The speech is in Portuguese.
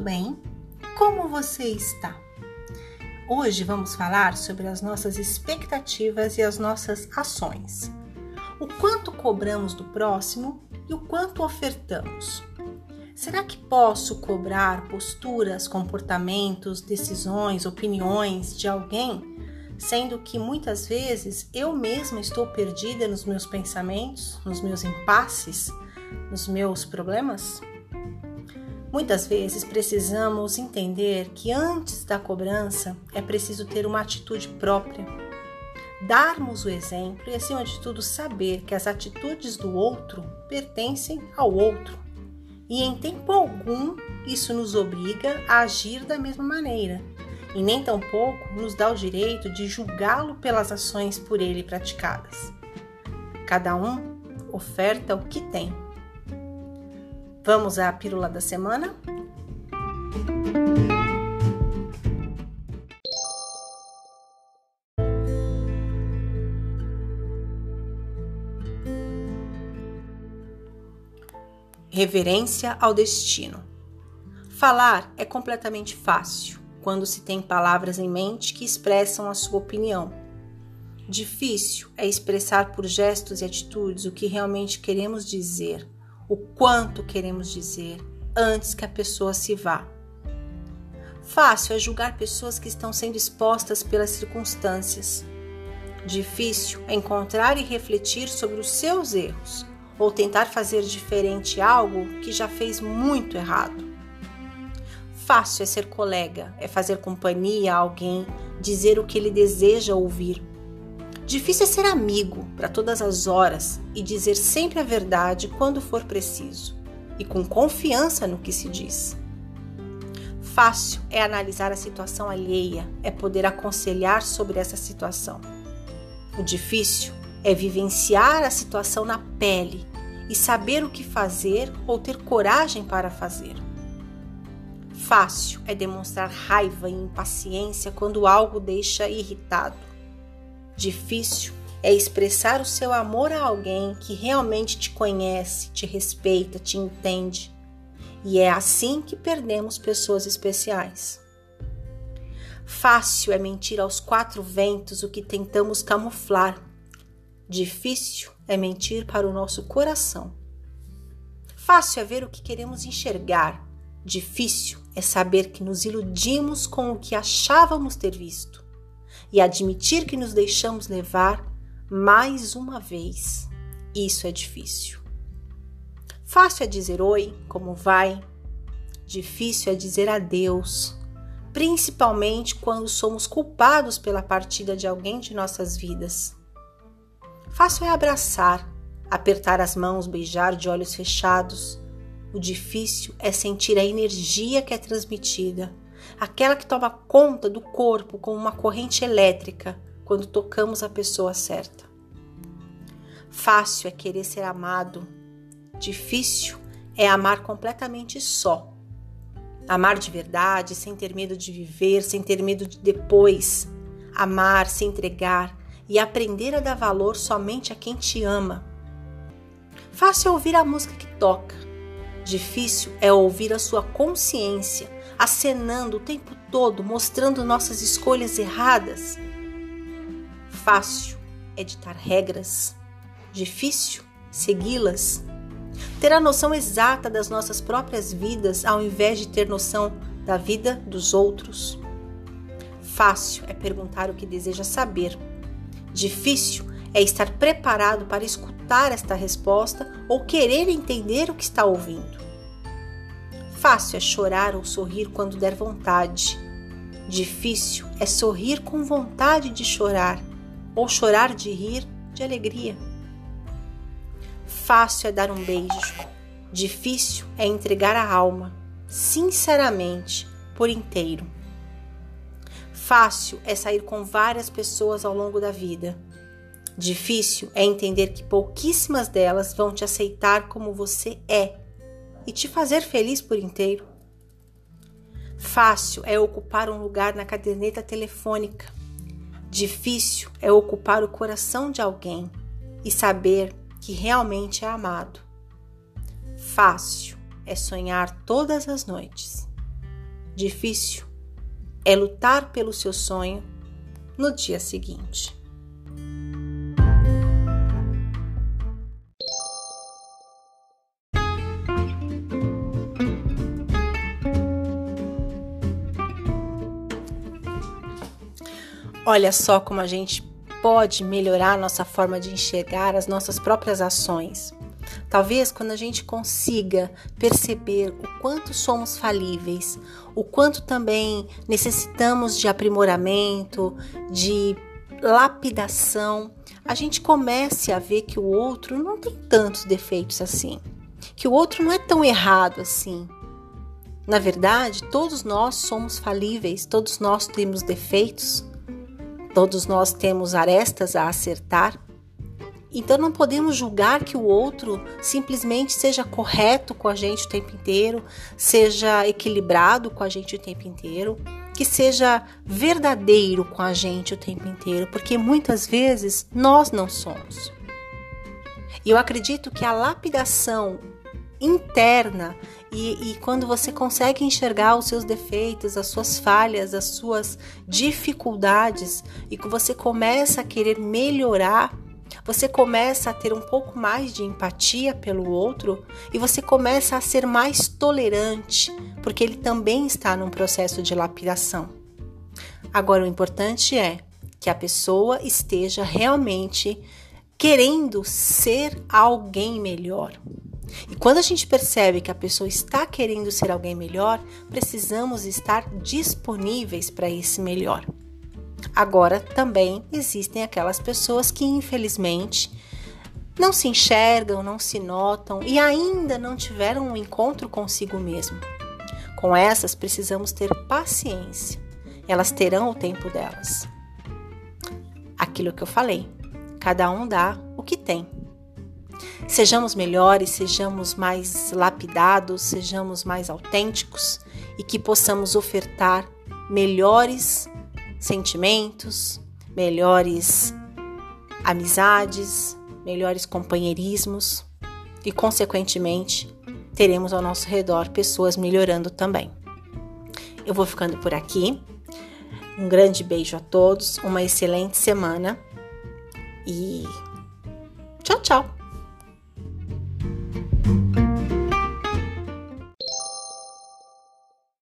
tudo bem? Como você está? Hoje vamos falar sobre as nossas expectativas e as nossas ações. O quanto cobramos do próximo e o quanto ofertamos. Será que posso cobrar posturas, comportamentos, decisões, opiniões de alguém, sendo que muitas vezes eu mesma estou perdida nos meus pensamentos, nos meus impasses, nos meus problemas? Muitas vezes precisamos entender que antes da cobrança é preciso ter uma atitude própria, darmos o exemplo e, acima de tudo, saber que as atitudes do outro pertencem ao outro. E em tempo algum isso nos obriga a agir da mesma maneira, e nem tampouco nos dá o direito de julgá-lo pelas ações por ele praticadas. Cada um oferta o que tem Vamos à pílula da semana? Reverência ao destino. Falar é completamente fácil quando se tem palavras em mente que expressam a sua opinião. Difícil é expressar por gestos e atitudes o que realmente queremos dizer o quanto queremos dizer antes que a pessoa se vá. Fácil é julgar pessoas que estão sendo expostas pelas circunstâncias. Difícil é encontrar e refletir sobre os seus erros ou tentar fazer diferente algo que já fez muito errado. Fácil é ser colega, é fazer companhia a alguém, dizer o que ele deseja ouvir Difícil é ser amigo para todas as horas e dizer sempre a verdade quando for preciso e com confiança no que se diz. Fácil é analisar a situação alheia, é poder aconselhar sobre essa situação. O difícil é vivenciar a situação na pele e saber o que fazer ou ter coragem para fazer. Fácil é demonstrar raiva e impaciência quando algo deixa irritado. Difícil é expressar o seu amor a alguém que realmente te conhece, te respeita, te entende. E é assim que perdemos pessoas especiais. Fácil é mentir aos quatro ventos o que tentamos camuflar. Difícil é mentir para o nosso coração. Fácil é ver o que queremos enxergar. Difícil é saber que nos iludimos com o que achávamos ter visto e admitir que nos deixamos levar mais uma vez. Isso é difícil. Fácil é dizer oi, como vai? Difícil é dizer adeus, principalmente quando somos culpados pela partida de alguém de nossas vidas. Fácil é abraçar, apertar as mãos, beijar de olhos fechados. O difícil é sentir a energia que é transmitida aquela que toma conta do corpo como uma corrente elétrica quando tocamos a pessoa certa. Fácil é querer ser amado, difícil é amar completamente só. Amar de verdade, sem ter medo de viver, sem ter medo de depois. Amar, se entregar e aprender a dar valor somente a quem te ama. Fácil é ouvir a música que toca. Difícil é ouvir a sua consciência acenando o tempo todo, mostrando nossas escolhas erradas. Fácil é ditar regras, difícil segui-las. Ter a noção exata das nossas próprias vidas ao invés de ter noção da vida dos outros. Fácil é perguntar o que deseja saber. Difícil é estar preparado para escutar esta resposta ou querer entender o que está ouvindo. Fácil é chorar ou sorrir quando der vontade. Difícil é sorrir com vontade de chorar ou chorar de rir de alegria. Fácil é dar um beijo. Difícil é entregar a alma, sinceramente, por inteiro. Fácil é sair com várias pessoas ao longo da vida. Difícil é entender que pouquíssimas delas vão te aceitar como você é e te fazer feliz por inteiro. Fácil é ocupar um lugar na caderneta telefônica. Difícil é ocupar o coração de alguém e saber que realmente é amado. Fácil é sonhar todas as noites. difícil é lutar pelo seu sonho no dia seguinte. Olha só como a gente pode melhorar nossa forma de enxergar as nossas próprias ações. Talvez quando a gente consiga perceber o quanto somos falíveis, o quanto também necessitamos de aprimoramento, de lapidação, a gente comece a ver que o outro não tem tantos defeitos assim, que o outro não é tão errado assim. Na verdade, todos nós somos falíveis, todos nós temos defeitos, todos nós temos arestas a acertar. Então não podemos julgar que o outro simplesmente seja correto com a gente o tempo inteiro, seja equilibrado com a gente o tempo inteiro, que seja verdadeiro com a gente o tempo inteiro, porque muitas vezes nós não somos. E eu acredito que a lapidação interna e, e, quando você consegue enxergar os seus defeitos, as suas falhas, as suas dificuldades e que você começa a querer melhorar você começa a ter um pouco mais de empatia pelo outro e você começa a ser mais tolerante, porque ele também está num processo de lapidação. Agora, o importante é que a pessoa esteja realmente querendo ser alguém melhor. E quando a gente percebe que a pessoa está querendo ser alguém melhor, precisamos estar disponíveis para esse melhor. Agora, também existem aquelas pessoas que, infelizmente, não se enxergam, não se notam e ainda não tiveram um encontro consigo mesmo. Com essas, precisamos ter paciência. Elas terão o tempo delas. Aquilo que eu falei, cada um dá o que tem. Sejamos melhores, sejamos mais lapidados, sejamos mais autênticos e que possamos ofertar melhores sentimentos, melhores amizades, melhores companheirismos e, consequentemente, teremos ao nosso redor pessoas melhorando também. Eu vou ficando por aqui. Um grande beijo a todos, uma excelente semana e tchau, tchau!